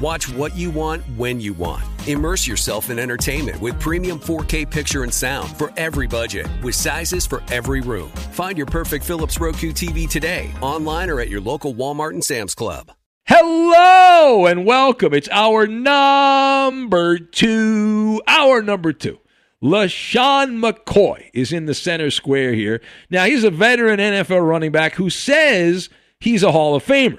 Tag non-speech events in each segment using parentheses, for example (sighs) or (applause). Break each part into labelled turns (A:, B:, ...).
A: Watch what you want when you want. Immerse yourself in entertainment with premium 4K picture and sound for every budget, with sizes for every room. Find your perfect Philips Roku TV today, online or at your local Walmart and Sam's Club.
B: Hello and welcome. It's our number two. Our number two. LeSean McCoy is in the center square here. Now, he's a veteran NFL running back who says he's a Hall of Famer.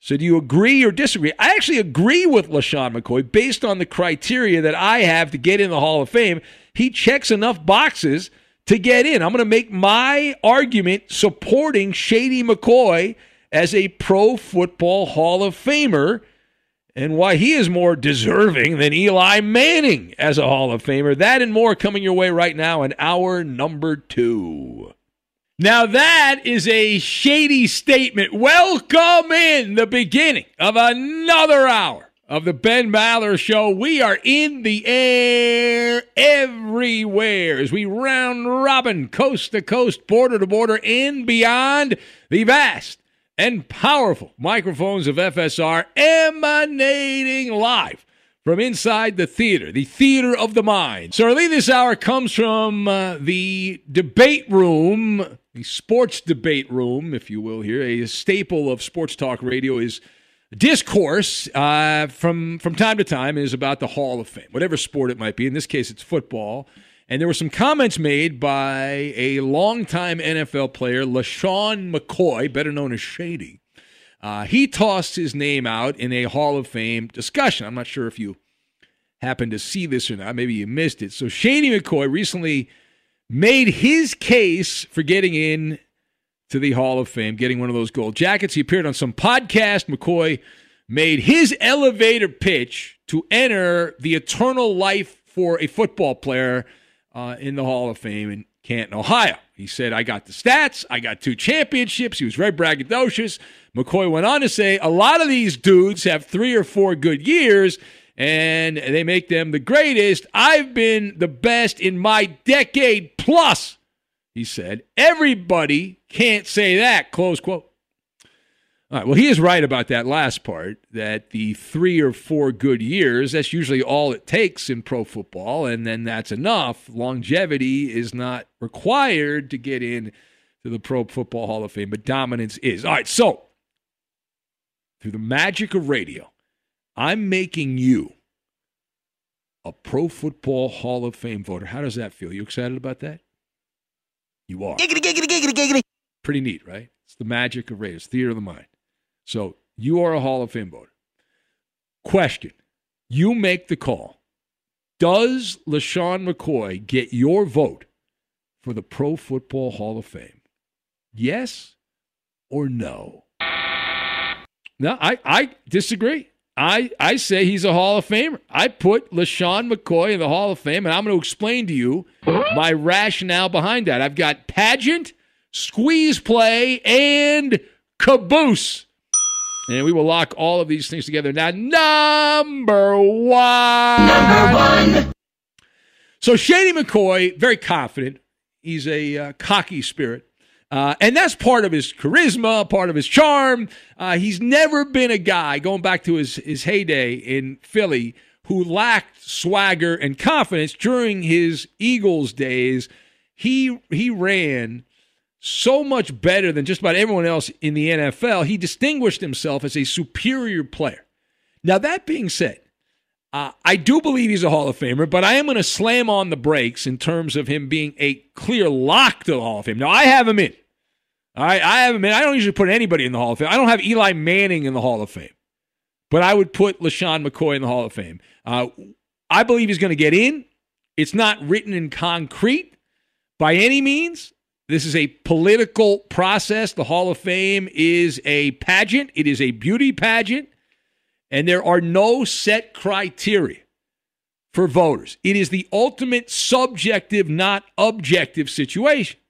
B: So, do you agree or disagree? I actually agree with LeSean McCoy based on the criteria that I have to get in the Hall of Fame. He checks enough boxes to get in. I'm going to make my argument supporting Shady McCoy as a Pro Football Hall of Famer and why he is more deserving than Eli Manning as a Hall of Famer. That and more coming your way right now in hour number two. Now, that is a shady statement. Welcome in the beginning of another hour of the Ben Maller Show. We are in the air everywhere as we round robin, coast to coast, border to border, and beyond the vast and powerful microphones of FSR emanating live from inside the theater, the theater of the mind. So, lead this hour comes from uh, the debate room, the sports debate room, if you will, here. A staple of sports talk radio is discourse uh, from from time to time is about the Hall of Fame, whatever sport it might be. In this case, it's football. And there were some comments made by a longtime NFL player, LeSean McCoy, better known as Shady. Uh, he tossed his name out in a Hall of Fame discussion. I'm not sure if you happened to see this or not. Maybe you missed it. So Shady McCoy recently made his case for getting in to the Hall of Fame, getting one of those gold jackets. He appeared on some podcast. McCoy made his elevator pitch to enter the eternal life for a football player uh, in the Hall of Fame in Canton, Ohio. He said, I got the stats. I got two championships. He was very braggadocious. McCoy went on to say, a lot of these dudes have three or four good years and they make them the greatest. I've been the best in my decade plus, he said. Everybody can't say that, close quote. All right, well, he is right about that last part that the three or four good years, that's usually all it takes in pro football, and then that's enough. Longevity is not required to get in to the Pro Football Hall of Fame, but dominance is. All right, so through the magic of radio, I'm making you a Pro Football Hall of Fame voter. How does that feel? You excited about that? You are.
C: Giggity, giggity, giggity, giggity.
B: Pretty neat, right? It's the magic of radio. It's theater of the mind. So you are a Hall of Fame voter. Question You make the call. Does LeSean McCoy get your vote for the Pro Football Hall of Fame? Yes or no? No, I, I disagree. I, I say he's a Hall of Famer. I put LeSean McCoy in the Hall of Fame, and I'm going to explain to you my rationale behind that. I've got pageant, squeeze play, and caboose. And we will lock all of these things together. Now, number one. Number one. So Shady McCoy, very confident. He's a uh, cocky spirit. Uh, and that's part of his charisma, part of his charm. Uh, he's never been a guy, going back to his, his heyday in Philly, who lacked swagger and confidence during his Eagles days. He, he ran so much better than just about everyone else in the NFL. He distinguished himself as a superior player. Now, that being said, uh, I do believe he's a Hall of Famer, but I am going to slam on the brakes in terms of him being a clear lock to the Hall of Fame. Now, I have him in. All right, I have him in. I don't usually put anybody in the Hall of Fame. I don't have Eli Manning in the Hall of Fame, but I would put LeSean McCoy in the Hall of Fame. Uh, I believe he's going to get in. It's not written in concrete by any means. This is a political process. The Hall of Fame is a pageant, it is a beauty pageant, and there are no set criteria for voters. It is the ultimate subjective, not objective situation.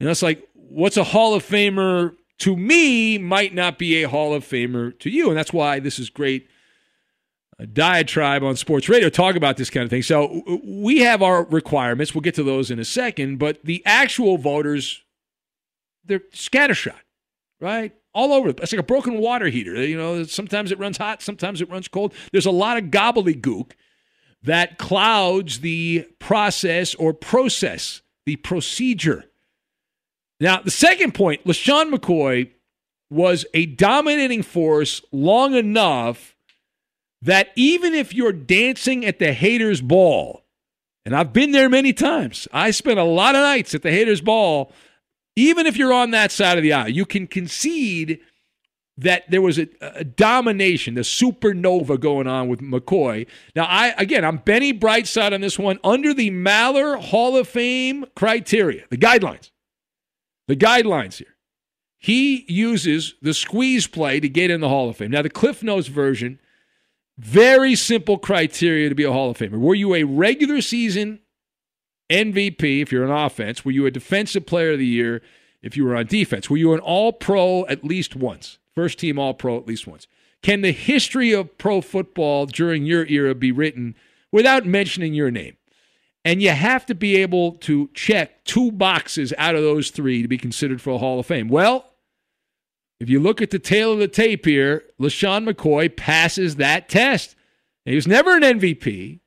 B: And that's like, what's a Hall of Famer to me might not be a Hall of Famer to you. And that's why this is great a diatribe on sports radio talk about this kind of thing. So we have our requirements. We'll get to those in a second. But the actual voters, they're scattershot, right? All over. It's like a broken water heater. You know, sometimes it runs hot, sometimes it runs cold. There's a lot of gobbledygook that clouds the process or process, the procedure. Now, the second point, LeSean McCoy was a dominating force long enough that even if you're dancing at the haters' ball, and I've been there many times, I spent a lot of nights at the haters' ball. Even if you're on that side of the aisle, you can concede that there was a, a, domination, the supernova going on with McCoy. Now, I again, I'm Benny Brightside on this one under the Maller Hall of Fame criteria, the guidelines. The guidelines here. He uses the squeeze play to get in the Hall of Fame. Now, the Cliff Notes version very simple criteria to be a Hall of Famer. Were you a regular season MVP if you're an offense? Were you a defensive player of the year if you were on defense? Were you an all pro at least once? First team all pro at least once. Can the history of pro football during your era be written without mentioning your name? And you have to be able to check two boxes out of those three to be considered for a Hall of Fame. Well, if you look at the tail of the tape here, LeSean McCoy passes that test. he was never an MVP.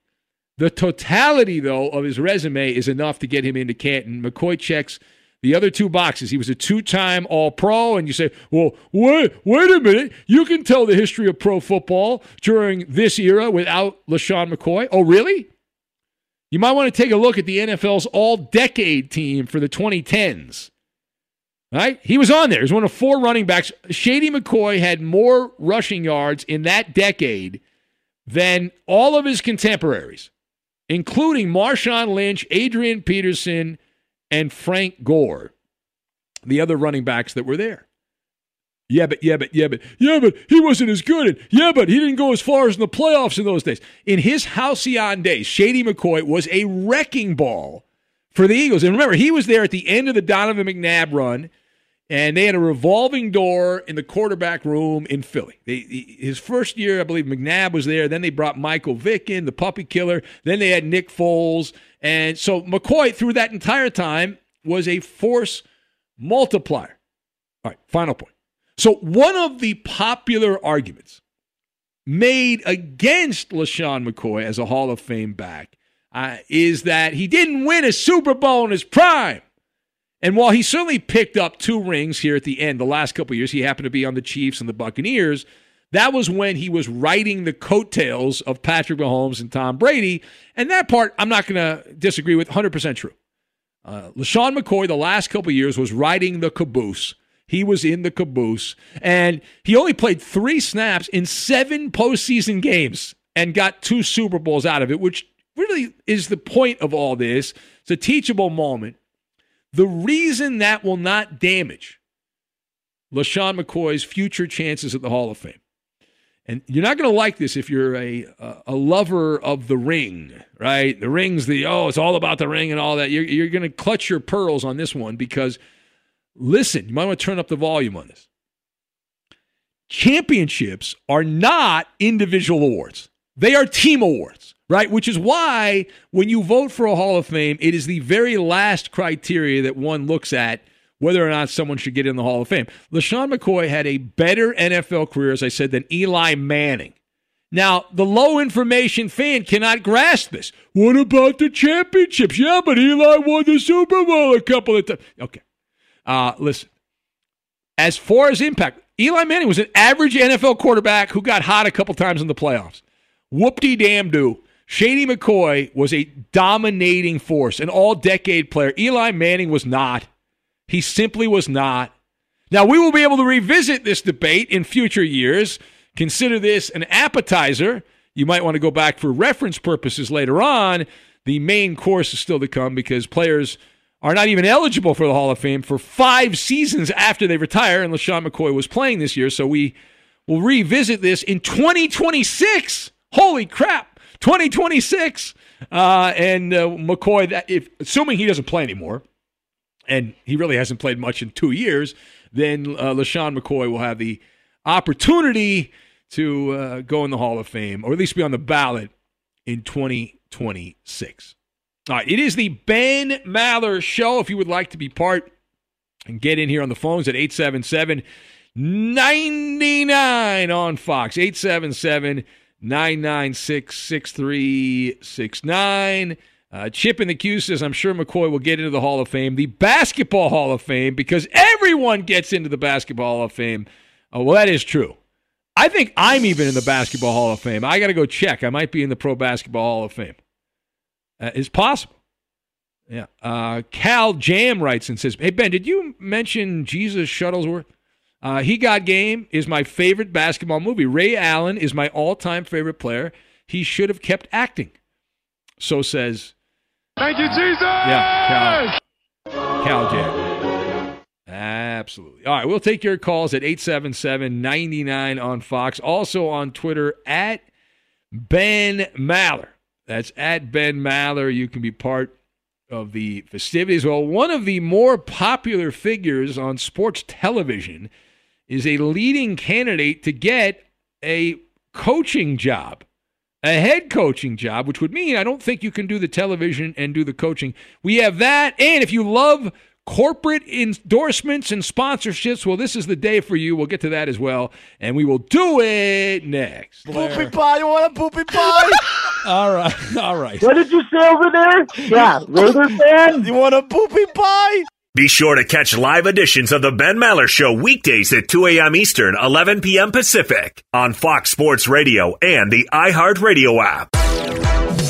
B: The totality, though, of his resume is enough to get him into Canton. McCoy checks the other two boxes. He was a two-time All-Pro, and you say, "Well, wait, wait a minute. You can tell the history of pro football during this era without LeSean McCoy." Oh, really? You might want to take a look at the NFL's All-Decade team for the 2010s. Right? He was on there. He was one of four running backs. Shady McCoy had more rushing yards in that decade than all of his contemporaries, including Marshawn Lynch, Adrian Peterson, and Frank Gore, the other running backs that were there. Yeah, but yeah, but yeah, but yeah, but he wasn't as good. And yeah, but he didn't go as far as in the playoffs in those days. In his halcyon days, Shady McCoy was a wrecking ball for the Eagles. And remember, he was there at the end of the Donovan McNabb run, and they had a revolving door in the quarterback room in Philly. They, his first year, I believe McNabb was there. Then they brought Michael Vick in, the puppy killer. Then they had Nick Foles. And so McCoy, through that entire time, was a force multiplier. All right, final point. So, one of the popular arguments made against LeSean McCoy as a Hall of Fame back uh, is that he didn't win a Super Bowl in his prime. And while he certainly picked up two rings here at the end, the last couple years, he happened to be on the Chiefs and the Buccaneers. That was when he was riding the coattails of Patrick Mahomes and Tom Brady. And that part, I'm not going to disagree with, 100% true. Uh, LeSean McCoy, the last couple years, was riding the caboose. He was in the caboose. And he only played three snaps in seven postseason games and got two Super Bowls out of it, which really is the point of all this. It's a teachable moment. The reason that will not damage LeSean McCoy's future chances at the Hall of Fame. And you're not going to like this if you're a a lover of the ring, right? The ring's the oh, it's all about the ring and all that. You're, you're going to clutch your pearls on this one because listen, you might want to turn up the volume on this. Championships are not individual awards; they are team awards right? Which is why when you vote for a Hall of Fame, it is the very last criteria that one looks at whether or not someone should get in the Hall of Fame. LeSean McCoy had a better NFL career, as I said, than Eli Manning. Now, the low information fan cannot grasp this. What about the championships? Yeah, but Eli won the Super Bowl a couple of times. Okay. Uh, listen, as far as impact, Eli Manning was an average NFL quarterback who got hot a couple times in the playoffs. Whoop de damn do. Shady McCoy was a dominating force, an all decade player. Eli Manning was not. He simply was not. Now, we will be able to revisit this debate in future years. Consider this an appetizer. You might want to go back for reference purposes later on. The main course is still to come because players are not even eligible for the Hall of Fame for five seasons after they retire, and LeSean McCoy was playing this year. So we will revisit this in 2026. Holy crap. 2026. Uh, and uh, McCoy, that if assuming he doesn't play anymore, and he really hasn't played much in two years, then uh, LeSean McCoy will have the opportunity to uh, go in the Hall of Fame, or at least be on the ballot in 2026. All right, it is the Ben Maller Show. If you would like to be part and get in here on the phones at 877 99 on Fox, 877 996 6369. Uh, Chip in the queue says, I'm sure McCoy will get into the Hall of Fame, the Basketball Hall of Fame, because everyone gets into the Basketball Hall of Fame. Oh, well, that is true. I think I'm even in the Basketball Hall of Fame. I got to go check. I might be in the Pro Basketball Hall of Fame. Uh, it's possible. Yeah. Uh, Cal Jam writes and says, Hey, Ben, did you mention Jesus Shuttlesworth? Uh, he Got Game is my favorite basketball movie. Ray Allen is my all time favorite player. He should have kept acting. So says.
C: Thank you, Jesus!
B: Yeah, Cal, Cal. Absolutely. All right, we'll take your calls at 877 99 on Fox. Also on Twitter at Ben Maller. That's at Ben Maller. You can be part of the festivities. Well, one of the more popular figures on sports television is a leading candidate to get a coaching job, a head coaching job, which would mean I don't think you can do the television and do the coaching. We have that. And if you love corporate endorsements and sponsorships, well, this is the day for you. We'll get to that as well. And we will do it next.
D: Poopy pie. You want a poopy pie? (laughs)
B: all right. All right.
E: What did you say over there? Yeah, (laughs) Raider fan?
D: You want a poopy pie?
F: Be sure to catch live editions of the Ben Maller Show weekdays at 2 a.m. Eastern, 11 p.m. Pacific on Fox Sports Radio and the iHeartRadio app.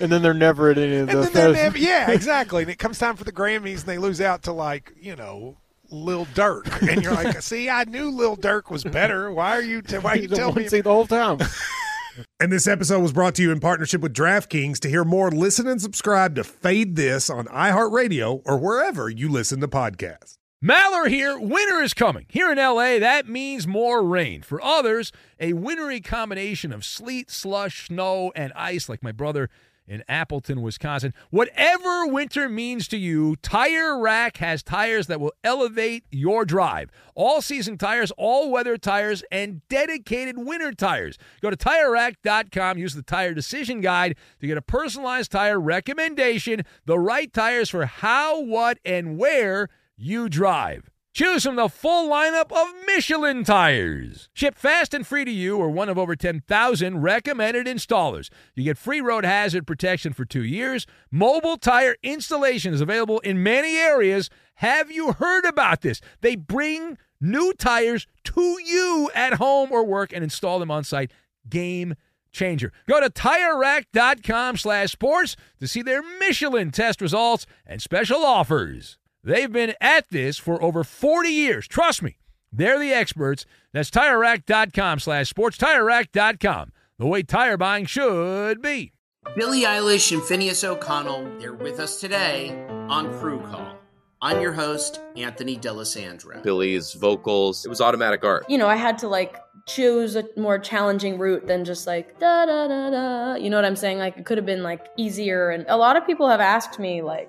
D: and then they're never at any of
G: And
D: the.
G: then never, yeah, (laughs) exactly. And it comes time for the Grammys, and they lose out to like you know Lil Durk, and you're like, (laughs) see, I knew Lil Durk was better. Why are you? T- why are you
D: You
G: telling me?
D: to see the whole time. (laughs)
C: And this episode was brought to you in partnership with DraftKings. To hear more, listen and subscribe to Fade This on iHeartRadio or wherever you listen to podcasts.
B: Maller here. Winter is coming. Here in LA, that means more rain. For others, a wintry combination of sleet, slush, snow, and ice, like my brother in Appleton, Wisconsin. Whatever winter means to you, Tire Rack has tires that will elevate your drive. All season tires, all weather tires, and dedicated winter tires. Go to tirerack.com, use the tire decision guide to get a personalized tire recommendation, the right tires for how, what, and where you drive. Choose from the full lineup of Michelin tires. Ship fast and free to you or one of over 10,000 recommended installers. You get free road hazard protection for two years. Mobile tire installation is available in many areas. Have you heard about this? They bring new tires to you at home or work and install them on site. Game changer. Go to TireRack.com slash sports to see their Michelin test results and special offers. They've been at this for over 40 years. Trust me, they're the experts. That's TireRack.com slash sports. TireRack.com, the way tire buying should be.
H: Billie Eilish and Finneas O'Connell, they're with us today on Crew Call. I'm your host, Anthony D'Alessandro.
I: Billie's vocals, it was automatic art.
J: You know, I had to like choose a more challenging route than just like da da da da. You know what I'm saying? Like it could have been like easier. And a lot of people have asked me like,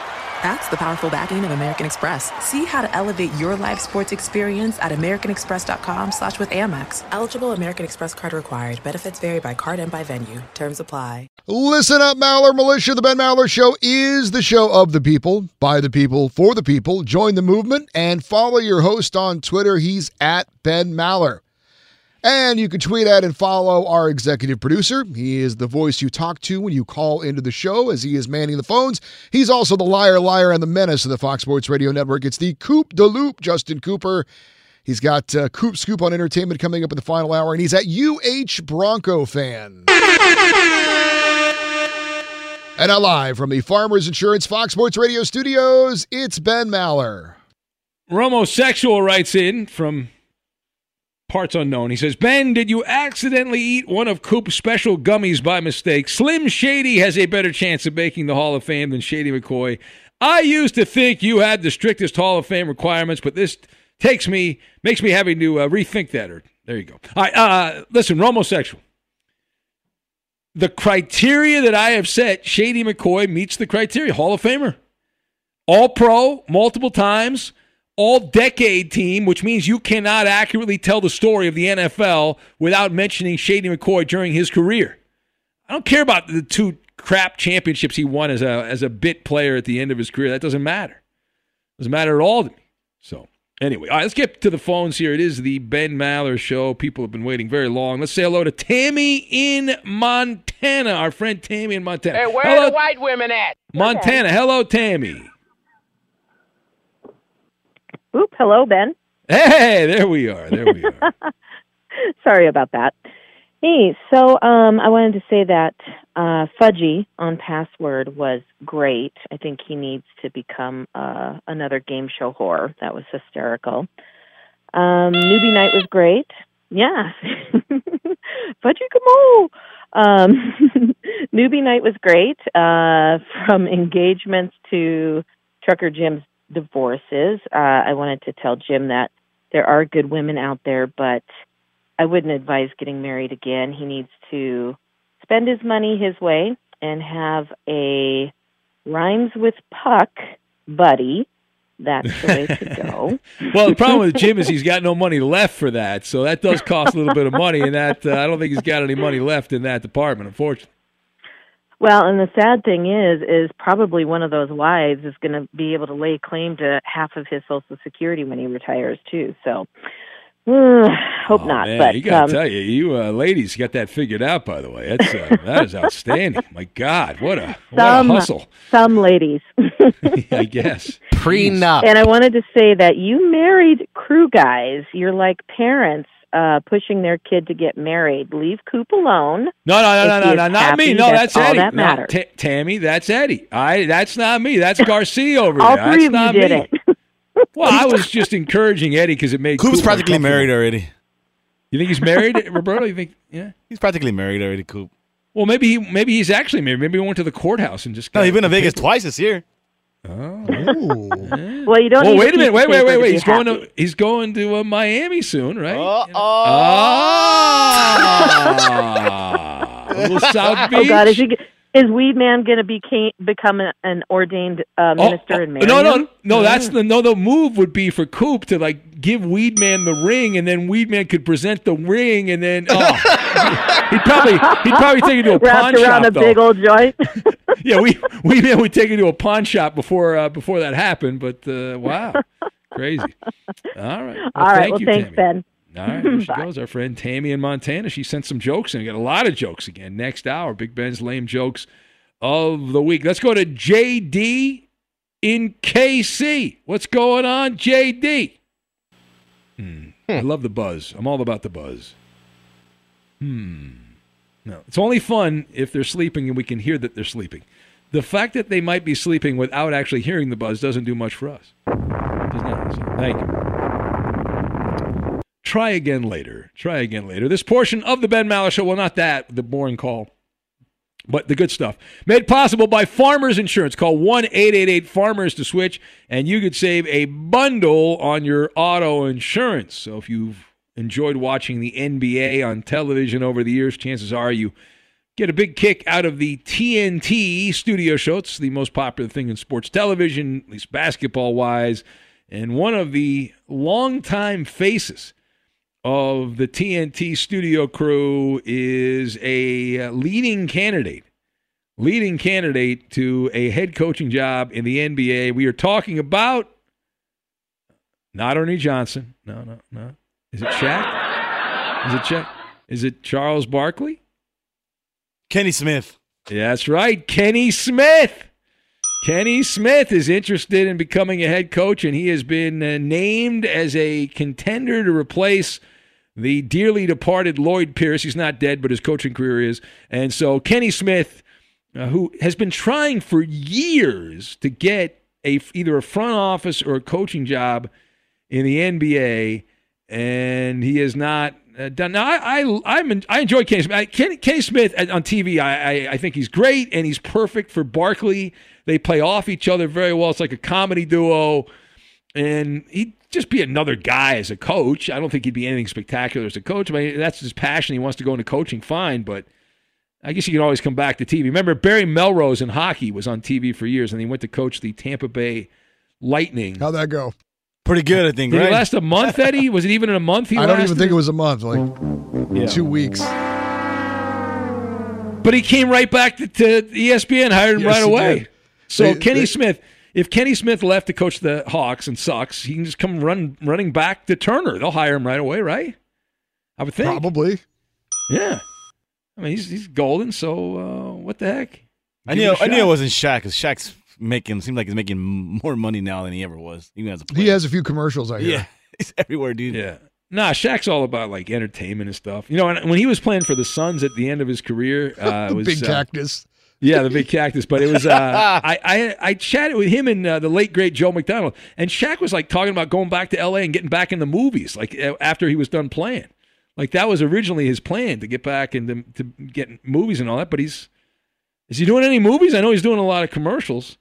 K: That's the powerful backing of American Express. See how to elevate your live sports experience at americanexpress.com slash with Amex. Eligible American Express card required. Benefits vary by card and by venue. Terms apply.
L: Listen up, Maller Militia. The Ben Maller Show is the show of the people, by the people, for the people. Join the movement and follow your host on Twitter. He's at Ben Maller. And you can tweet at and follow our executive producer. He is the voice you talk to when you call into the show as he is manning the phones. He's also the liar, liar, and the menace of the Fox Sports Radio Network. It's the Coop de Loop, Justin Cooper. He's got uh, Coop Scoop on entertainment coming up in the final hour, and he's at UH Bronco fan. And now live from the Farmers Insurance Fox Sports Radio studios, it's Ben Maller.
B: Romosexual writes in from parts unknown. He says, Ben, did you accidentally eat one of Coop's special gummies by mistake? Slim Shady has a better chance of making the Hall of Fame than Shady McCoy. I used to think you had the strictest Hall of Fame requirements, but this takes me makes me having to uh, rethink that. Or there you go. All right, uh, listen, Romosexual. The criteria that I have set, Shady McCoy meets the criteria. Hall of Famer, All Pro, multiple times all decade team, which means you cannot accurately tell the story of the NFL without mentioning Shady McCoy during his career. I don't care about the two crap championships he won as a as a bit player at the end of his career. That doesn't matter. Doesn't matter at all to me. So anyway, all right, let's get to the phones here. It is the Ben Maller show. People have been waiting very long. Let's say hello to Tammy in Montana. Our friend Tammy in Montana.
M: Hey, where
B: hello,
M: are the white women at?
B: Montana. Hello, Tammy.
N: Oop, hello, Ben.
B: Hey, there we are. There we are. (laughs)
N: Sorry about that. Hey, so um, I wanted to say that uh, Fudgy on Password was great. I think he needs to become uh, another game show whore. That was hysterical. Um, Newbie Night was great. Yeah. (laughs) Fudgy, come on. Um, (laughs) Newbie Night was great. Uh, from engagements to Trucker Jim's divorces. Uh, I wanted to tell Jim that there are good women out there, but I wouldn't advise getting married again. He needs to spend his money his way and have a rhymes with puck buddy. That's the way to go. (laughs)
B: well, the problem with Jim is he's got no money left for that, so that does cost a little bit of money, and that uh, I don't think he's got any money left in that department, unfortunately.
N: Well, and the sad thing is, is probably one of those wives is going to be able to lay claim to half of his Social Security when he retires too. So, uh, hope
B: oh,
N: not.
B: Man,
N: but
B: you got to
N: um,
B: tell you, you uh, ladies got that figured out. By the way, that's uh, that is outstanding. My God, what a what a hustle!
N: some ladies. (laughs)
B: I guess
O: prenup.
N: And I wanted to say that you married crew guys. You're like parents uh, pushing their kid to get married. Leave Coop alone.
B: No, no, no, no, no, no, not
N: happy,
B: me. No, that's,
N: all
B: Eddie.
N: that
B: No,
N: matters.
B: Tammy, that's Eddie. I. That's not me. That's (laughs) Garcia over
N: All
B: there.
N: three
B: that's
N: of you
B: not
N: did
B: me. (laughs) Well, I was (laughs) just encouraging Eddie because it made
O: Coop's
B: Coop
O: practically
B: uncomfortable.
O: married already.
B: You think he's married, Roberto? You think? Yeah.
O: He's practically married already, Coop.
B: Well, maybe he maybe he's actually married. Maybe he went to the courthouse and just.
O: No, he's been to Vegas
B: paper-
O: twice this year.
B: Oh.
N: Well, you don't.
B: Oh,
N: need
B: wait a minute! Wait, wait, wait, wait!
N: be
B: He's going
N: happy.
B: to he's going to uh, Miami soon, right? Ah, a (laughs) little South Beach.
N: Oh God, is he? Is Weed Man going to became, become a, an ordained uh, minister and marry
B: Oh, no,
N: him?
B: no, no. That's the no. The move would be for Coop to like give Weed Man the ring, and then Weed Man could present the ring, and then oh, (laughs) he'd probably he'd probably take it to a (laughs)
N: Wrapped
B: pawn
N: around
B: shop.
N: a
B: though.
N: big old joint.
B: Yeah, we Weedman would take it to a pawn shop before uh, before that happened. But uh, wow, crazy. All right, well,
N: All right.
B: thank
N: Well,
B: you,
N: thanks,
B: Tammy.
N: Ben.
B: All right, there (laughs) she
N: Bye.
B: goes. Our friend Tammy in Montana. She sent some jokes, and we got a lot of jokes again. Next hour, Big Ben's lame jokes of the week. Let's go to JD in KC. What's going on, JD? Hmm. I love the buzz. I'm all about the buzz. Hmm. No, it's only fun if they're sleeping and we can hear that they're sleeping. The fact that they might be sleeping without actually hearing the buzz doesn't do much for us. Thank you. Try again later. Try again later. This portion of the Ben Maller Show, well, not that, the boring call, but the good stuff. Made possible by Farmers Insurance. Call 1 888 Farmers to switch, and you could save a bundle on your auto insurance. So if you've enjoyed watching the NBA on television over the years, chances are you get a big kick out of the TNT studio show. It's the most popular thing in sports television, at least basketball wise. And one of the longtime faces of the TNT studio crew is a leading candidate, leading candidate to a head coaching job in the NBA. We are talking about not Ernie Johnson. No, no, no. Is it Shaq? Is it Shaq? Is it Charles Barkley?
O: Kenny Smith.
B: Yeah, that's right. Kenny Smith. Kenny Smith is interested in becoming a head coach, and he has been uh, named as a contender to replace the dearly departed Lloyd Pierce. He's not dead, but his coaching career is. And so Kenny Smith, uh, who has been trying for years to get a either a front office or a coaching job in the NBA, and he has not uh, done. Now, I I I'm, I enjoy Kenny Smith. Kenny, Kenny Smith uh, on TV. I, I I think he's great, and he's perfect for Barkley. They play off each other very well. It's like a comedy duo, and he'd just be another guy as a coach. I don't think he'd be anything spectacular as a coach. I mean, that's his passion. He wants to go into coaching, fine, but. I guess you can always come back to TV. Remember, Barry Melrose in hockey was on TV for years, and he went to coach the Tampa Bay Lightning.
C: How'd that go?
O: Pretty good, I think.
B: Did
O: right?
B: it last a month, Eddie? Was it even in a month? He
C: I don't even think it was a month, like
B: Yeah.
C: two weeks.
B: But he came right back to, to ESPN, hired him
C: Yes,
B: right away.
C: did.
B: So
C: They-
B: Kenny
C: they-
B: Smith, if Kenny Smith left to coach the Hawks and sucks, he can just come run running back to Turner. They'll hire him right away, right? I would think.
C: Probably.
B: Yeah. I mean, he's he's golden. So uh, what the heck?
O: I
B: Give
O: knew. I knew it wasn't Shaq because Shaq's making seems like he's making more money now than he ever was, even as a player.
C: He has a few commercials, I hear.
O: Yeah, (laughs) he's everywhere, dude.
B: Yeah. Nah, Shaq's all about like entertainment and stuff. You know, and when he was playing for the Suns at the end of his career, uh, (laughs) it was
C: Big
B: uh,
C: cactus.
B: Yeah, the big cactus. But it was uh, (laughs) I, I I chatted with him and uh, the late great Joe McDonald, and Shaq was like talking about going back to L.A. and getting back in the movies, like uh, after he was done playing. Like that was originally his plan to get back into to get movies and all that. But he's is he doing any movies? I know he's doing a lot of commercials.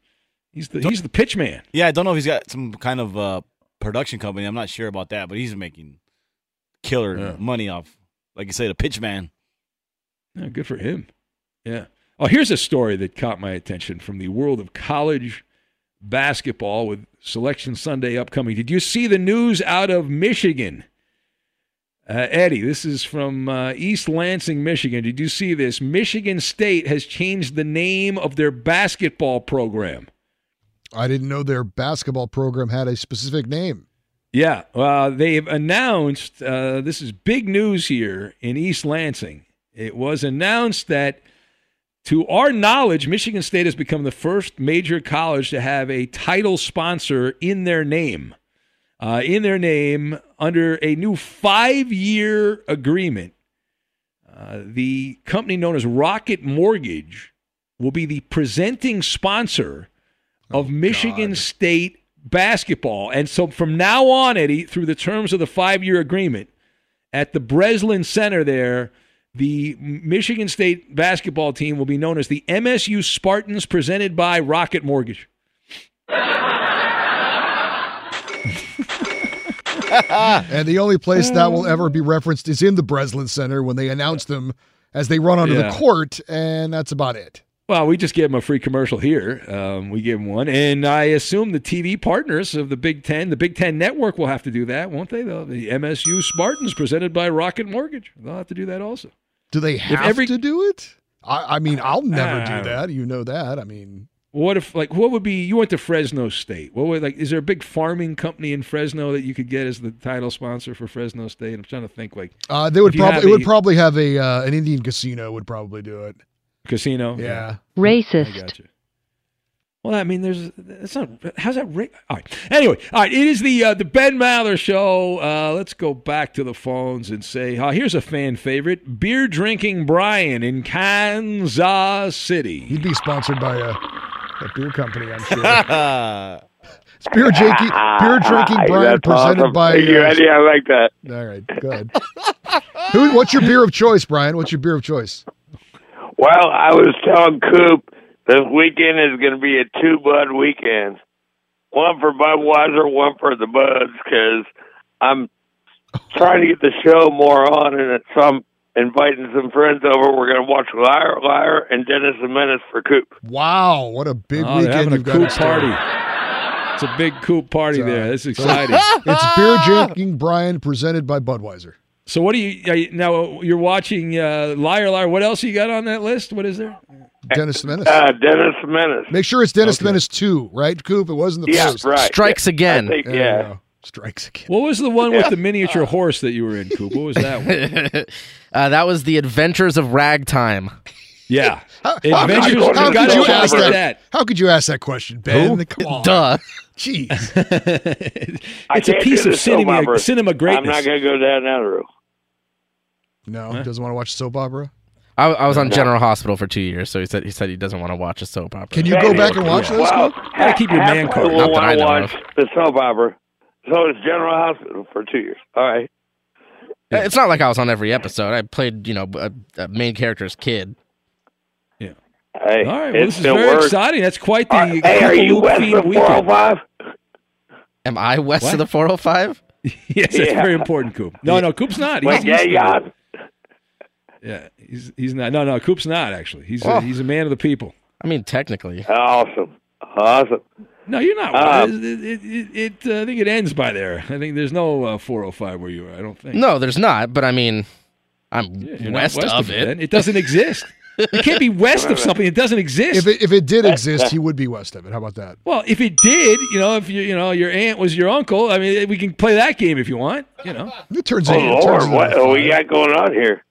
B: He's the he's the pitch man.
O: Yeah, I don't know if he's got some kind of uh, production company. I'm not sure about that, but he's making killer
B: Yeah.
O: money off, like you say, the pitch man.
B: Yeah, good for him. Yeah. Oh, here's a story that caught my attention from the world of college basketball with Selection Sunday upcoming. Did you see the news out of Michigan? Uh, Eddie, this is from uh, East Lansing, Michigan. Did you see this? Michigan State has changed the name of their basketball program.
L: I didn't know their basketball program had a specific name.
B: Yeah, they've announced uh, this is big news here in East Lansing. It was announced that, to our knowledge, Michigan State has become the first major college to have a title sponsor in their name. Uh, in their name, under a new five year agreement, uh, the company known as Rocket Mortgage will be the presenting sponsor Oh of Michigan State basketball. And so from now on, Eddie, through the terms of the five year agreement, at the Breslin Center there, the Michigan State basketball team will be known as the MSU Spartans presented by Rocket Mortgage. (laughs)
L: and the only place that will (laughs) ever be referenced is in the Breslin Center when they announce them as they run onto
B: Yeah.
L: the court, and that's about it.
B: Well, we just gave them a free commercial here. Um, we gave them one, and I assume the TV partners of the Big Ten, the Big Ten Network, will have to do that, won't they? Though the MSU Spartans, presented by Rocket Mortgage, they'll have to do that also.
L: Do they have
B: every-
L: to do it? I, I mean, I'll never
B: Ah.
L: do that. You know that. I mean,
B: What if, like, what would be? You went to Fresno State. What would like? Is there a big farming company in Fresno that you could get as the title sponsor for Fresno State? I'm trying to think, like,
L: uh, they would probably it would probably have a uh, an Indian casino would probably do it.
B: Casino.
L: Yeah.
M: Racist.
B: I. Well, I mean, there's that's not how's that? Ra- all right. Anyway, all right. It is the uh, the Ben Maller show. Uh, let's go back to the phones and say, uh, here's a fan favorite: beer drinking Brian in Kansas City.
L: He'd be sponsored by a, a beer company, I'm sure.
O: Uh, (laughs)
L: It's beer drinking, beer drinking (laughs) Brian presented
E: awesome.
L: by.
E: Thank you,
L: uh,
E: Eddie. I like that.
L: All right, good. Who? What's your beer of choice, Brian? What's your beer of choice?
E: Well, I was telling Coop this weekend is going to be a two Bud weekend. One for Budweiser, one for the Buds, because I'm trying to get the show more on, and it- so I'm inviting some friends over. We're going to watch Liar, Liar, and Dennis the Menace for Coop.
L: Wow, what a big
B: Oh,
L: weekend
B: having a
L: you've got
B: cool party. It's a big coop party uh, there. That's exciting. (laughs)
L: it's beer drinking Brian presented by Budweiser.
B: So what do you are you- now? You're watching uh, Liar Liar. What else you got on that list? What is there?
L: Dennis the Menace.
E: Uh, Dennis the Menace.
L: Make sure it's Dennis the Menace 2, right, Coop? It wasn't the
E: Yeah,
L: first.
E: right.
P: Strikes again.
E: Think,
L: There you
E: yeah.
L: Strikes again.
B: What was the one with the miniature horse that you were in, Coop? What was that one? (laughs)
P: uh, that was the Adventures of Ragtime.
B: Yeah.
L: How,
B: Adventures- (laughs)
L: how, how could you ask that?
B: that.
L: How could you ask that question, Ben?
P: Who?
L: Come on.
P: Duh.
L: Jeez. (laughs)
B: It's a piece of
E: the soap
B: cinema,
E: opera.
B: cinema
E: I'm not going to go down that road.
L: No, he doesn't want to watch soap opera.
P: I, I was on General Hospital for two years, so he said he said he doesn't want to watch a soap opera.
L: Can you go back and watch those?
E: Well,
L: Coop?
B: Gotta keep your man
E: of
B: card.
P: Not that I
E: want to watch
P: of.
E: the soap opera. So it's General Hospital for two years. All right.
P: Uh, it's not like I was on every episode. I played, you know, a, a main character's kid.
B: Yeah.
E: Hey,
B: All right. Well, this is very
E: works.
B: exciting. That's quite the.
E: Uh, are- hey, are you west
B: themed
E: of
B: weekend.
E: 405?
P: Am I west
B: What?
P: of the 405? (laughs)
B: yes, that's
E: Yeah.
B: very important, Coop. No, no, Coop's not.
E: Wait, yeah,
B: east
E: yeah.
B: It. Yeah, he's he's not. No, no, Coop's not actually. He's
P: Oh.
B: a, he's a man of the people.
P: I mean, technically.
E: Awesome. Awesome.
B: No, you're not.
E: Um,
B: it, it, it, it, uh, I think it ends by there. I think there's no uh, 405 where you are. I don't think.
P: No, there's not. But I mean, I'm
B: You're not
P: west, of it.
B: then. It doesn't exist. It can't be (laughs) west of something It doesn't exist.
L: If it, if it did exist, he would be west of it. How about that?
B: well, if it did, you know, if you you know your aunt was your uncle, I mean, we can play that game if you want. You know,
L: It turns
E: Oh,
L: into- it turns
E: Lord, what
L: a
E: do we got going on here?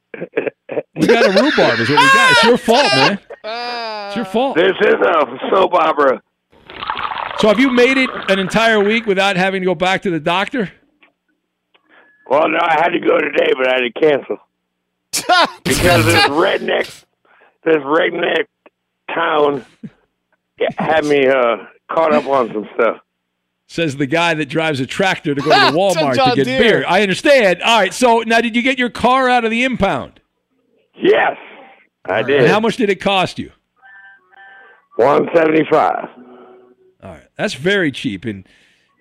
B: We got a rhubarb is what we got. It's your fault, man. It's your fault.
E: This is a soap opera.
B: So have you made it an entire week without having to go back to the doctor?
E: Well, no, I had to go today, but I had to cancel (laughs) because this redneck, this redneck town had me uh, caught up on some stuff.
B: Says the guy that drives a tractor to go to (laughs) the Walmart to
E: John
B: get
E: Deere.
B: beer. I understand. All right. So now, did you get your car out of the impound?
E: Yes, I did.
B: And how much did it cost you?
E: One seventy-five.
B: All right. That's very cheap, and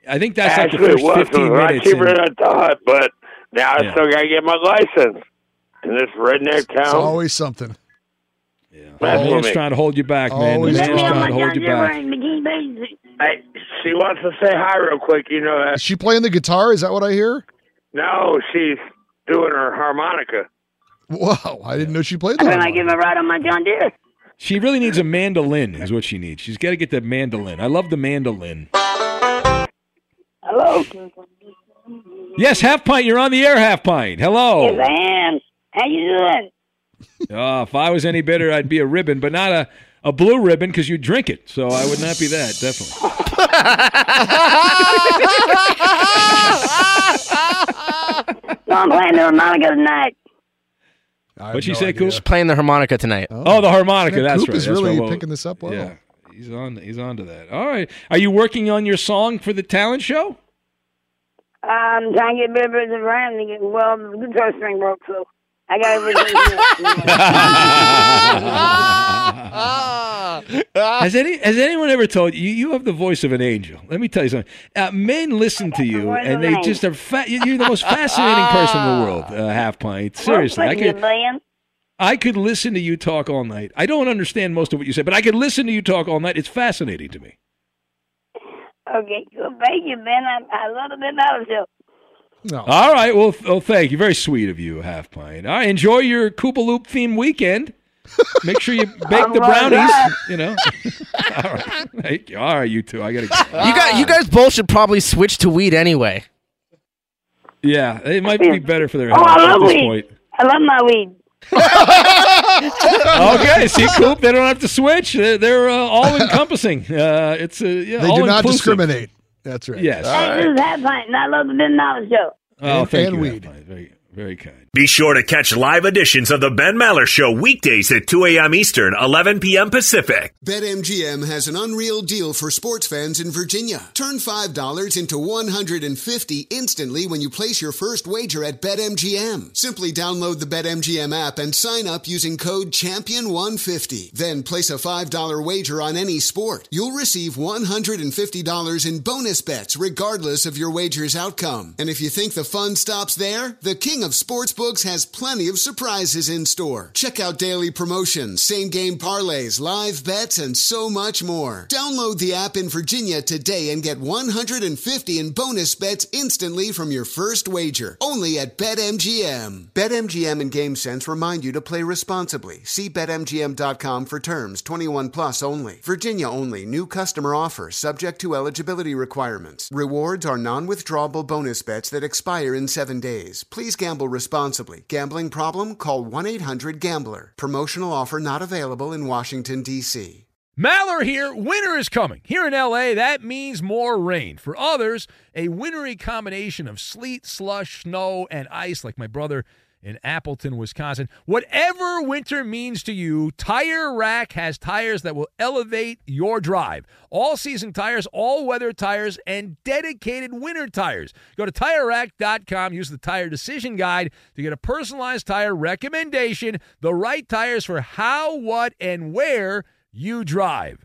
B: I think that's like
E: Actually,
B: the
E: it
B: first
E: was. It
B: fifteen
E: was a lot
B: minutes.
E: cheaper
B: and-
E: than I thought, but now I
B: Yeah.
E: still got to get my license in this redneck
L: It's
E: town.
L: always something.
B: The
E: Mess
B: man's
E: me.
B: trying to hold you back, man. The
L: Always
B: man's
L: trying.
B: trying to hold you back.
E: Hey, she wants to say hi real quick. You know that?
L: Is she playing the guitar? Is that what I hear?
E: No, she's doing her harmonica.
L: Whoa, I didn't know she played that.
E: Can I give
L: a
E: ride on my John Deere.
B: She really needs a mandolin, is what she needs. She's got to get that mandolin. I love the mandolin.
M: Hello.
B: Yes, half pint. You're on the air, half pint. Hello.
M: Yes, I am. How you doing?
B: Oh, if I was any better, I'd be a ribbon, but not a, a blue ribbon because you drink it. So I would not be that, definitely.
M: No, (laughs) I'm playing the harmonica tonight.
B: What'd she say, Coop?
P: She's playing the harmonica tonight.
B: Oh. oh, the harmonica.
L: Man,
B: that's
L: Coop
B: right.
L: is
B: that's
L: really
B: right.
L: Picking this up well.
B: Yeah, he's on. He's on to that. All right. Are you working on your song for the talent show?
M: I'm trying to get better as a friend to get well. The guitar string broke, so I got (laughs) everything. (laughs)
B: has any has anyone ever told you you have the voice of an angel? Let me tell you something. Uh, men listen to you,
M: voice
B: and they
M: an
B: just are. Fa- you're the most fascinating person in the world. Uh, (laughs) half pint. Seriously, I
M: Well, thank
B: could.
M: man.
B: I could listen to you talk all night. I don't understand most of what you say, but I could listen to you talk all night. It's fascinating to me.
M: Okay, good. Thank you, man. I, I love the Ben Maller Show.
L: No.
B: All right. Well, th- well, thank you. Very sweet of you, half pint. All right. Enjoy your Koopaloop theme weekend. Make sure you (laughs) bake the
M: All right.
B: brownies. You know. (laughs) all right. Thank you. All right, you two. I gotta. Go.
P: You got you guys both should probably switch to weed anyway.
B: Yeah, it might be better for their
M: Oh,
B: health
M: I
B: at
M: love
B: this
M: weed.
B: point.
M: I love my weed. (laughs)
B: okay, see, Coop, they don't have to switch. They're, they're uh, all encompassing. Uh, it's a yeah,
L: They do not
B: all-inclusive.
L: discriminate. That's right.
B: Yes.
M: Hey, this is Half Pint, and I love the Ben Maller Show.
B: Oh,
L: And-
B: thank
L: and
B: you.
L: weed.
B: Half Pint. Very, very kind.
F: Be sure to catch live editions of the Ben Maller Show weekdays at 2 a.m. Eastern, 11 p.m. Pacific.
Q: BetMGM has an unreal deal for sports fans in Virginia. Turn $5 into 150 instantly when you place your first wager at BetMGM. Simply download the BetMGM app and sign up using code Champion150. Then place a $5 wager on any sport. You'll receive $150 in bonus bets regardless of your wager's outcome. And if you think the fun stops there, the king of sportsbooks has plenty of surprises in store. Check out daily promotions, same game parlays, live bets, and so much more. Download the app in Virginia today and get 150 in bonus bets instantly from your first wager. Only at BetMGM. BetMGM and GameSense remind you to play responsibly. See BetMGM.com for terms 21 plus only. Virginia only. New customer offer subject to eligibility requirements. Rewards are non withdrawable bonus bets that expire in seven days. Please gamble responsibly. Gambling problem? Call 1 800 Gambler. Promotional offer not available in Washington, D.C.
B: Maller here. Winter is coming. Here in LA, that means more rain. For others, a wintry combination of sleet, slush, snow, and ice, like my brother in Appleton, Wisconsin. Whatever winter means to you, Tire Rack has tires that will elevate your drive. All season tires, all weather tires, and dedicated winter tires. Go to tirerack.com, use the tire decision guide to get a personalized tire recommendation, the right tires for how, what, and where you drive.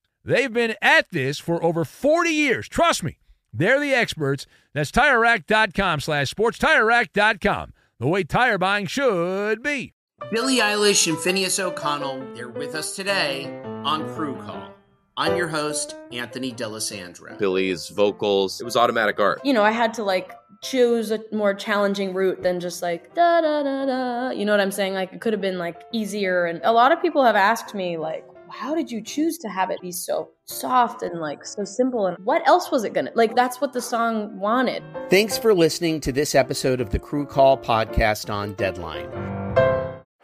B: They've been at this for over 40 years. Trust me, they're the experts. That's TireRack.com slash sports. TireRack.com, the way tire buying should be.
H: Billie Eilish and Finneas O'Connell, they're with us today on Crew Call. I'm your host, Anthony D'Alessandro.
I: Billie's vocals, it was automatic art.
J: You know, I had to like choose a more challenging route than just like da da da da. You know what I'm saying? Like it could have been like easier. And a lot of people have asked me like, how did you choose to have it be so soft and like so simple? And what else was it gonna like? That's what the song wanted.
H: Thanks for listening to this episode of the Crew Call podcast on Deadline.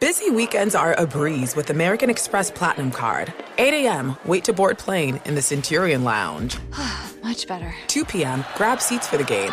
K: Busy weekends are a breeze with American Express Platinum Card. 8 a.m., wait to board plane in the Centurion Lounge. (sighs)
R: Much better.
K: 2 p.m., grab seats for the game.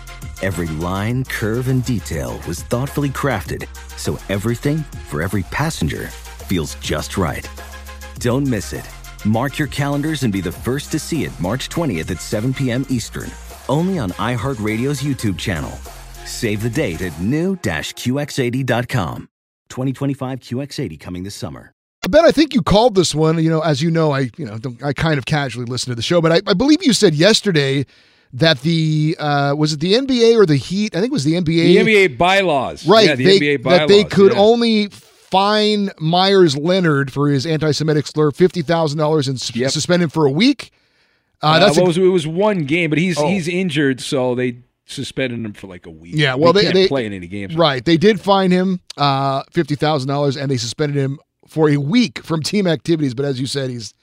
S: Every line, curve, and detail was thoughtfully crafted so everything for every passenger feels just right. Don't miss it. Mark your calendars and be the first to see it March 20th at 7 p.m. Eastern, only on iHeartRadio's YouTube channel. Save the date at new-QX80.com. 2025 QX80 coming this summer.
L: Ben, I think you called this one. You know, as you know, I you know I kind of casually listen to the show, but I, I believe you said yesterday that the uh, was it the NBA or the Heat? I think it was the NBA.
B: The NBA bylaws,
L: right?
B: Yeah, the
L: they,
B: NBA bylaws
L: that they could
B: yeah.
L: only fine Meyers Leonard for his anti-Semitic slur fifty thousand dollars and s- suspend him for a week. Uh,
B: Uh,
L: that's
B: what
L: a-
B: was, it was one game, but he's
L: Oh.
B: he's injured, so they suspended him for like a week.
L: yeah. Well,
B: he
L: they,
B: can't
L: they
B: play in any games.
L: Right? They did fine him uh, fifty thousand dollars, and they suspended him for a week from team activities. But as you said, he's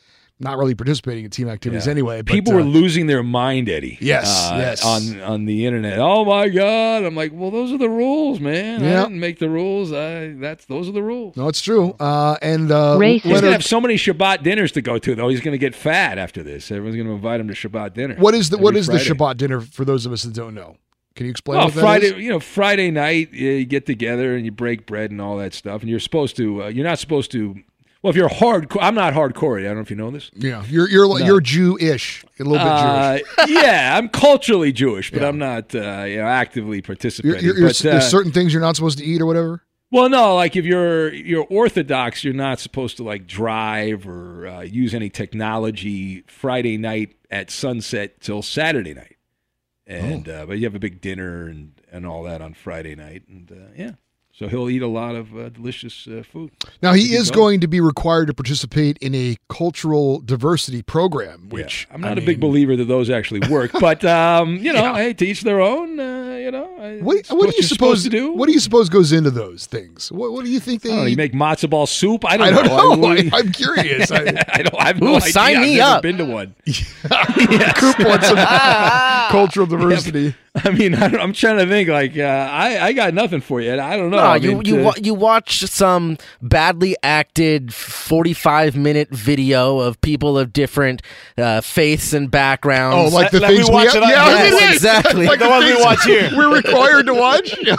L: not really participating in team activities
B: Yeah.
L: anyway. But,
B: People
L: uh,
B: were losing their mind, Eddie.
L: Yes,
B: uh,
L: yes.
B: On on the internet. Oh my God! I'm like, well, those are the rules, man.
L: Yeah.
B: I didn't make the rules. I that's those are the rules.
L: No, it's true. Uh, and uh,
B: He's gonna have so many Shabbat dinners to go to, though. He's gonna get fat after this. Everyone's gonna invite him to Shabbat dinner.
L: what is the what is
B: Friday.
L: the Shabbat dinner for those of us that don't know? Can you explain?
B: Well,
L: what that
B: Friday,
L: is?
B: you know, Friday night uh, you get together and you break bread and all that stuff, and you're supposed to. Uh, you're not supposed to. Well, if you're hardcore, I'm not hardcore. I don't know if you know this.
L: Yeah, you're you're
B: No.
L: you're Jewish, a little bit
B: Uh,
L: Jewish.
B: yeah, I'm culturally Jewish, but I'm not uh, you know actively participating.
L: you're, you're,
B: but, uh,
L: there's certain things you're not supposed to eat or whatever.
B: well, no, like if you're you're Orthodox, you're not supposed to like drive or uh, use any technology Friday night at sunset till Saturday night, and
L: Oh.
B: uh, but you have a big dinner and and all that on Friday night, and uh, yeah, so he'll eat a lot of uh, delicious uh, food.
L: Now he is
B: going.
L: to be required to participate in a cultural diversity program, which
B: I'm not
L: I
B: a big
L: mean,
B: believer that those actually work, but um, you (laughs) know, hey, to each their own. Uh, you know, I-
L: What, what do you
B: you're
L: suppose
B: to do?
L: What do you suppose goes into those things? What, what do you think they?
B: I don't know, you make matzo ball soup? I don't,
L: I don't know.
B: what do you-
L: I- I'm curious. I- (laughs)
B: I don't. I have no
P: Ooh,
B: idea.
P: sign
B: I've
P: me
B: never
P: up.
B: Been to one. (laughs)
L: Coop wants some (laughs) cultural diversity.
B: I mean, I am trying to think. Like, uh, I I got nothing for you. I don't know.
P: No,
B: I
P: you
B: mean,
P: you
B: to-
P: wa- you watch some badly acted forty five minute video of people of different uh, faiths and backgrounds.
L: Oh, like the things we,
P: watch
L: yeah,
P: it on- Yes,
L: yes,
P: exactly.
L: Like the, things We're required to watch. (laughs) oh,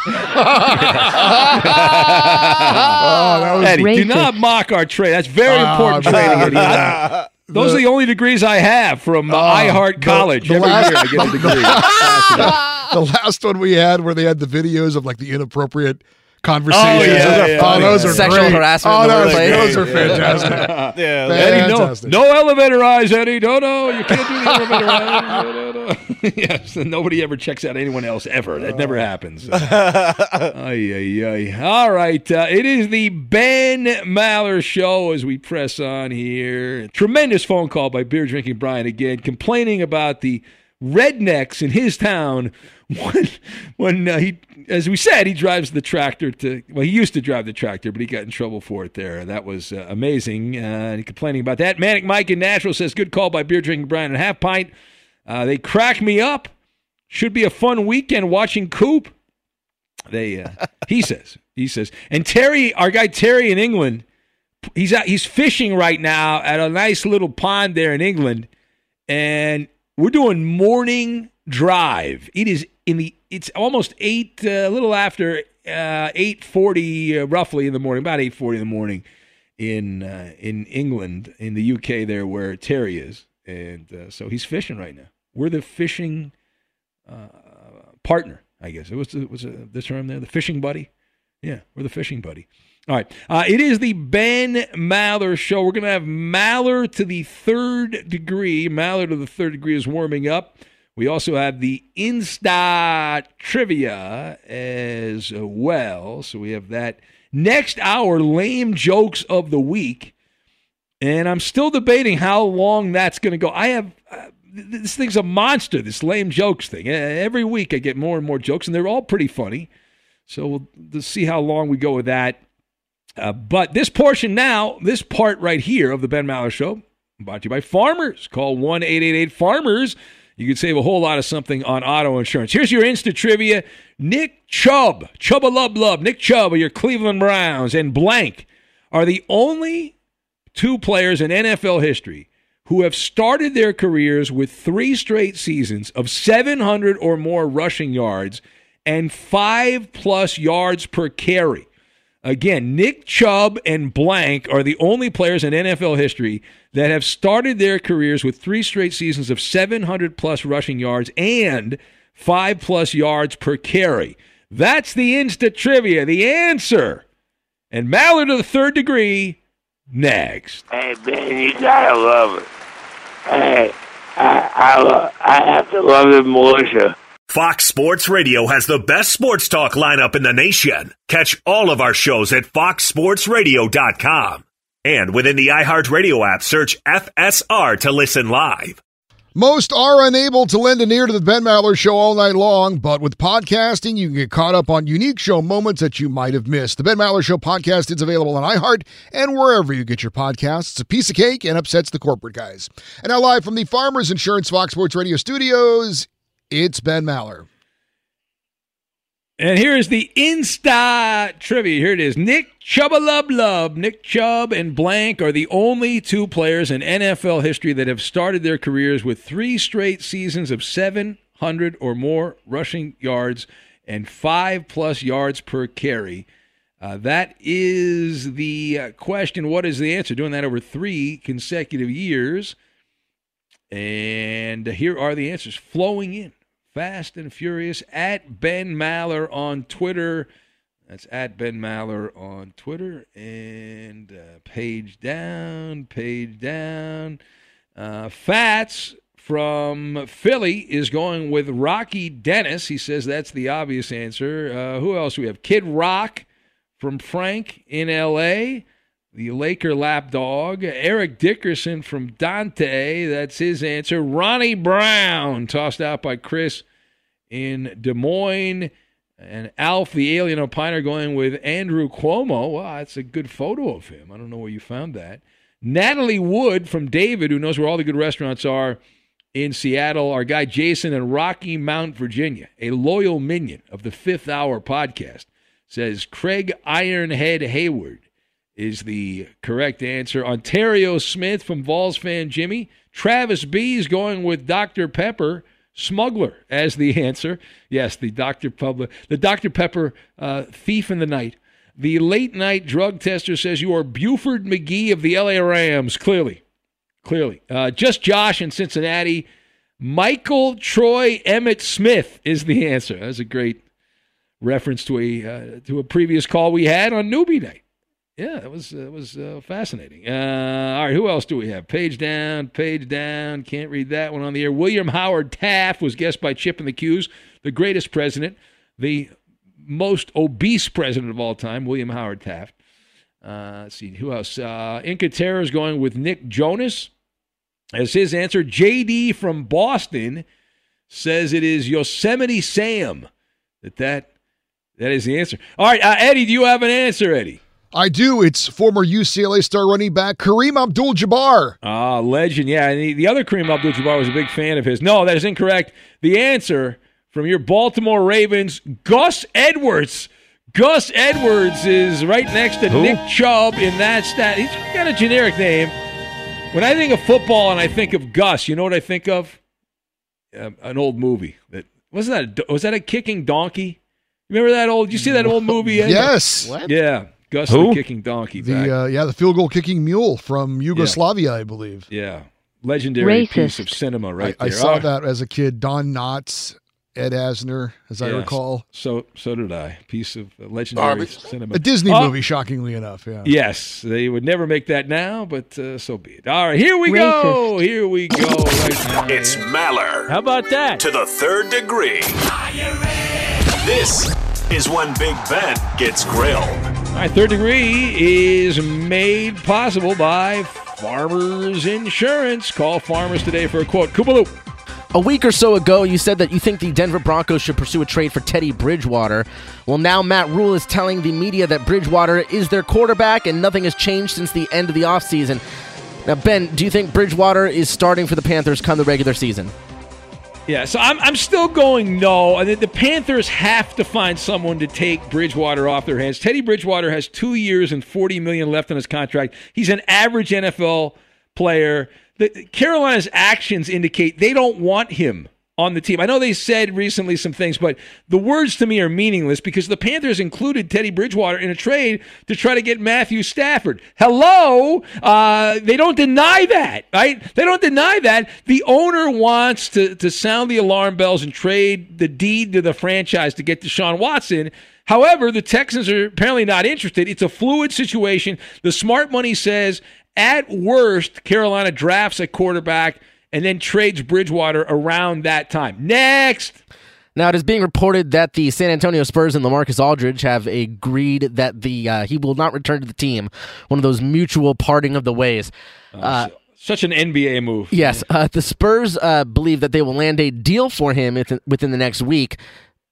L: that was
B: Eddie, do
L: racist.
B: not mock our trade. That's very
L: Ah,
B: important
L: man.
B: training, Eddie. I- Those are the only degrees I have from uh, iHeart College.
L: the
B: Every
L: last-
B: year I get a degree. (laughs)
L: the last one we had where they had the videos of like the inappropriate conversations.
B: Oh, yeah,
L: those are,
B: yeah,
L: oh, those are
P: Sexual
L: great.
P: harassment
L: Oh,
P: in the
L: those,
P: workplace.
L: those are fantastic. (laughs)
O: Yeah,
B: Eddie, no,
L: Fantastic.
B: no elevator eyes, Eddie. No, no, you can't do the (laughs) elevator eyes. No, no, no. (laughs) yes, and nobody ever checks out anyone else ever. That never happens. ay, ay, ay. All right, uh, it is the Ben Maller Show as we press on here. Tremendous phone call by beer drinking Brian again, complaining about the rednecks in his town when when uh, he as we said he drives the tractor to well he used to drive the tractor but he got in trouble for it there. That was uh, amazing uh, complaining about that. Manic mike in nashville says good call by beer drinking brian and half pint. Uh, they crack me up. Should be a fun weekend watching coop. They uh, he (laughs) says he says and terry our guy terry in england he's out he's fishing right now at a nice little pond there in england and we're doing morning drive. It is in the it's almost eight, uh, a little after uh, eight forty, uh, roughly in the morning, about eight forty in the morning in uh, in England, in the UK, there where Terry is, and uh, so he's fishing right now. We're the fishing uh, partner, I guess. What's the, what's the, the term there? The fishing buddy. Yeah, we're the fishing buddy. All right. Uh, it is the Ben Maller show. We're going to have Maller to the third degree. Maller to the third degree is warming up. We also have the Insta trivia as well. So we have that. Next hour, lame jokes of the week. And I'm still debating how long that's going to go. I have. Uh, this thing's a monster, this lame jokes thing. Every week I get more and more jokes, and they're all pretty funny. So we'll, we'll see how long we go with that. Uh, but this portion now, this part right here of the Ben Maller Show, brought to you by Farmers. Call 1 888 Farmers. You can save a whole lot of something on auto insurance. Here's your instant trivia Nick Chubb, Chubba Lub Lub, Nick Chubb of your Cleveland Browns, and blank are the only two players in NFL history who have started their careers with three straight seasons of 700 or more rushing yards and five plus yards per carry. Again, Nick Chubb and blank are the only players in NFL history that have started their careers with three straight seasons of 700 plus rushing yards and five plus yards per carry. That's the instant trivia. The answer. And Maller to the third degree next.
E: Hey Ben, you gotta love it. Hey, I I, lo- I have to love the militia.
F: Fox Sports Radio has the best sports talk lineup in the nation. Catch all of our shows at foxsportsradio.com. And within the iHeartRadio app, search FSR to listen live.
L: Most are unable to lend an ear to the Ben Maller Show all night long, but with podcasting, you can get caught up on unique show moments that you might have missed. The Ben Maller Show podcast is available on iHeart and wherever you get your podcasts. It's a piece of cake and upsets the corporate guys. And now, live from the Farmers Insurance Fox Sports Radio studios, it's Ben Maller.
B: And here is the Insta trivia. Here it is. Nick Chubba Lub Lub, Nick Chubb and Blank are the only two players in NFL history that have started their careers with three straight seasons of 700 or more rushing yards and five plus yards per carry. Uh, that is the uh, question. What is the answer? Doing that over three consecutive years. And here are the answers flowing in fast and furious at Ben Maller on Twitter. That's at Ben Maller on Twitter. And uh, page down, page down. Uh, Fats from Philly is going with Rocky Dennis. He says that's the obvious answer. Uh, who else we have? Kid Rock from Frank in L.A. The Laker lapdog. Eric Dickerson from Dante. That's his answer. Ronnie Brown, tossed out by Chris in Des Moines. And Alf, the alien opiner, going with Andrew Cuomo. Wow, that's a good photo of him. I don't know where you found that. Natalie Wood from David, who knows where all the good restaurants are, in Seattle. Our guy Jason in Rocky Mount, Virginia, a loyal minion of the Fifth Hour podcast, says Craig Ironhead Heyward is the correct answer. Onterrio Smith from Vols fan Jimmy. Travis B is going with Dr. Pepper Smuggler as the (laughs) answer. Yes, the Dr. Pepper, the Dr. Pepper uh, thief in the night. The late night drug tester says you are Buford McGee of the LA Rams. Clearly, clearly. Uh, just Josh in Cincinnati. Michael Troy Emmett Smith is the (laughs) answer. That's a great reference to a uh, to a previous call we had on newbie night. Yeah, that was that was uh, fascinating. Uh, all right, who else do we have? Page down, page down. Can't read that one on the air. William Howard Taft was guessed by Chip and the Q's, the greatest president, the most obese president of all time, William Howard Taft. Uh, let's see who else. Uh, Inca Terror is going with Nick Jonas as his answer. JD from Boston says it is Yosemite Sam. That that that is the answer. All right, uh, Eddie, do you have an answer, Eddie?
L: I do. It's former UCLA star running back Kareem Abdul Jabbar.
B: Ah, legend. Yeah, and the, the other Kareem Abdul Jabbar was a big fan of his. No, that is incorrect. The answer from your Baltimore Ravens, Gus Edwards. Gus Edwards is right next to
O: Who?
B: Nick Chubb in that stat. He's got a generic name. When I think of football and I think of Gus, you know what I think of? Um, an old movie that wasn't that. A, was that a kicking donkey? Remember that old? You see that old movie? Ed?
L: Yes.
B: Yeah, Gus
L: Who?
B: the kicking donkey. back-
L: The uh, yeah, the field goal kicking mule from Yugoslavia, I believe.
B: yeah, legendary
L: Racist.
B: piece of cinema right
L: I, I saw
B: Oh,
L: that as a kid. Don Knotts, Ed Asner, as I recall.
B: So so did I. Piece of uh, legendary
L: Garbage.
B: cinema.
L: A Disney
B: Oh,
L: movie, shockingly enough. Yeah.
B: Yes, they would never make that now, but uh, so be it. All right, here we go. Here we go. Right now.
F: It's Maller.
T: How about that?
F: To the third degree. This is when Big Ben gets grilled.
B: Right, third degree is made possible by Farmers Insurance. Call Farmers today for a quote. Koopaloop.
P: A week or so ago, you said that you think the Denver Broncos should pursue a trade for Teddy Bridgewater. Well, now Matt Rhule is telling the media that Bridgewater is their quarterback and nothing has changed since the end of the offseason. Now, Ben, do you think Bridgewater is starting for the Panthers come the regular season?
B: Yeah, so I'm, I'm still going no. Uh, Think the Panthers have to find someone to take Bridgewater off their hands. Teddy Bridgewater has two years and 40 million left on his contract. He's an average NFL player. The, Carolina's actions indicate they don't want him on the team. I know they said recently some things, but the words to me are meaningless because the Panthers included Teddy Bridgewater in a trade to try to get Matthew Stafford. Hello, uh, they don't deny that, right? They don't deny that. The owner wants to to sound the alarm bells and trade the deed to the franchise to get Deshaun Watson. However, the Texans are apparently not interested. It's a fluid situation. The smart money says at worst, Carolina drafts a quarterback and then trades Bridgewater around that time. Next.
P: Now, it is being reported that the San Antonio Spurs and LaMarcus Aldridge have agreed that the uh, he will not return to the team. One of those mutual parting of the ways. Uh,
B: Such an NBA move.
P: Yes, uh, the Spurs uh, believe that they will land a deal for him within, within the next week.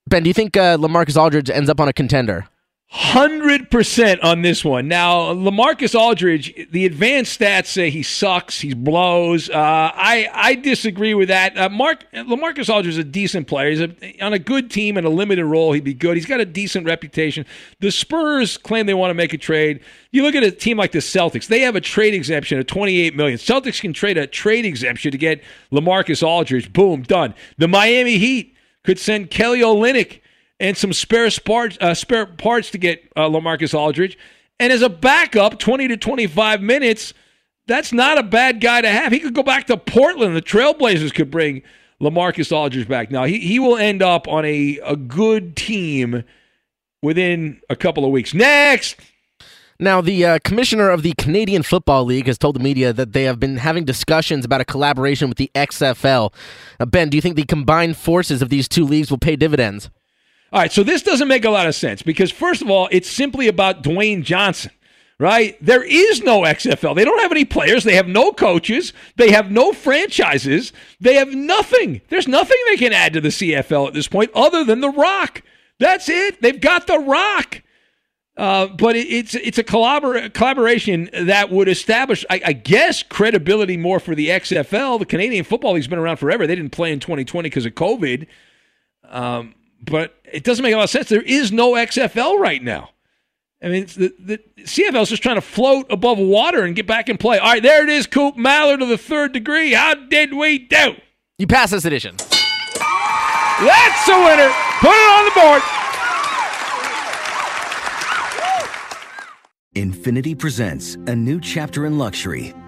P: Ben, do you think uh, Lamarcus Aldridge ends up on a contender?
B: Hundred percent on this one. Now, Lamarcus Aldridge, the advanced stats say he sucks, he blows. Uh, I I disagree with that. Uh, Mark Lamarcus Aldridge is a decent player. He's a, on a good team in a limited role. He'd be good. He's got a decent reputation. The Spurs claim they want to make a trade. You look at a team like the Celtics; they have a trade exemption of twenty eight million. Celtics can trade a trade exemption to get Lamarcus Aldridge. Boom, done. The Miami Heat could send Kelly Olynyk and some spare parts, uh, spare parts to get uh, Lamarcus Aldridge. And as a backup, 20 to 25 minutes, that's not a bad guy to have. He could go back to Portland. The Trailblazers could bring Lamarcus Aldridge back. Now, he, he will end up on a, a good team within a couple of weeks. Next.
P: Now, the uh, commissioner of the Canadian Football League has told the media that they have been having discussions about a collaboration with the XFL. Now, ben, do you think the combined forces of these two leagues will pay dividends?
B: All right, so this doesn't make a lot of sense because, first of all, it's simply about Dwayne Johnson, right? There is no XFL. They don't have any players. They have no coaches. They have no franchises. They have nothing. There's nothing they can add to the CFL at this point other than The Rock. That's it. They've got The Rock. Uh, but it, it's it's a collabor- collaboration that would establish, I, I, guess, credibility more for the XFL. The Canadian Football League's been around forever. They didn't play in 2020 because of COVID, um, but it doesn't make a lot of sense. There is no XFL right now. I mean, the, the CFL is just trying to float above water and get back in play. All right, there it is, Coop Maller to the third degree. How did we do?
P: You pass this edition.
B: That's a winner. Put it on the board.
S: Infiniti presents a new chapter in luxury,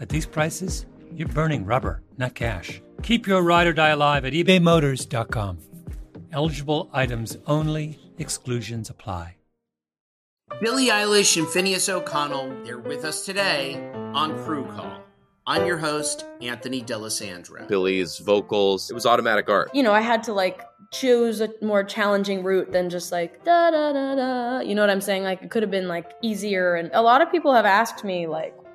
R: at these prices, you're burning rubber, not cash. Keep your ride or die alive at ebaymotors.com. Eligible items only, exclusions apply.
H: Billie Eilish and Finneas O'Connell, they're with us today on Crew Call. I'm your host, Anthony D'Alessandro.
I: Billie's vocals, it was automatic art.
J: You know, I had to like choose a more challenging route than just like da da da da. You know what I'm saying? Like it could have been like easier. And a lot of people have asked me like,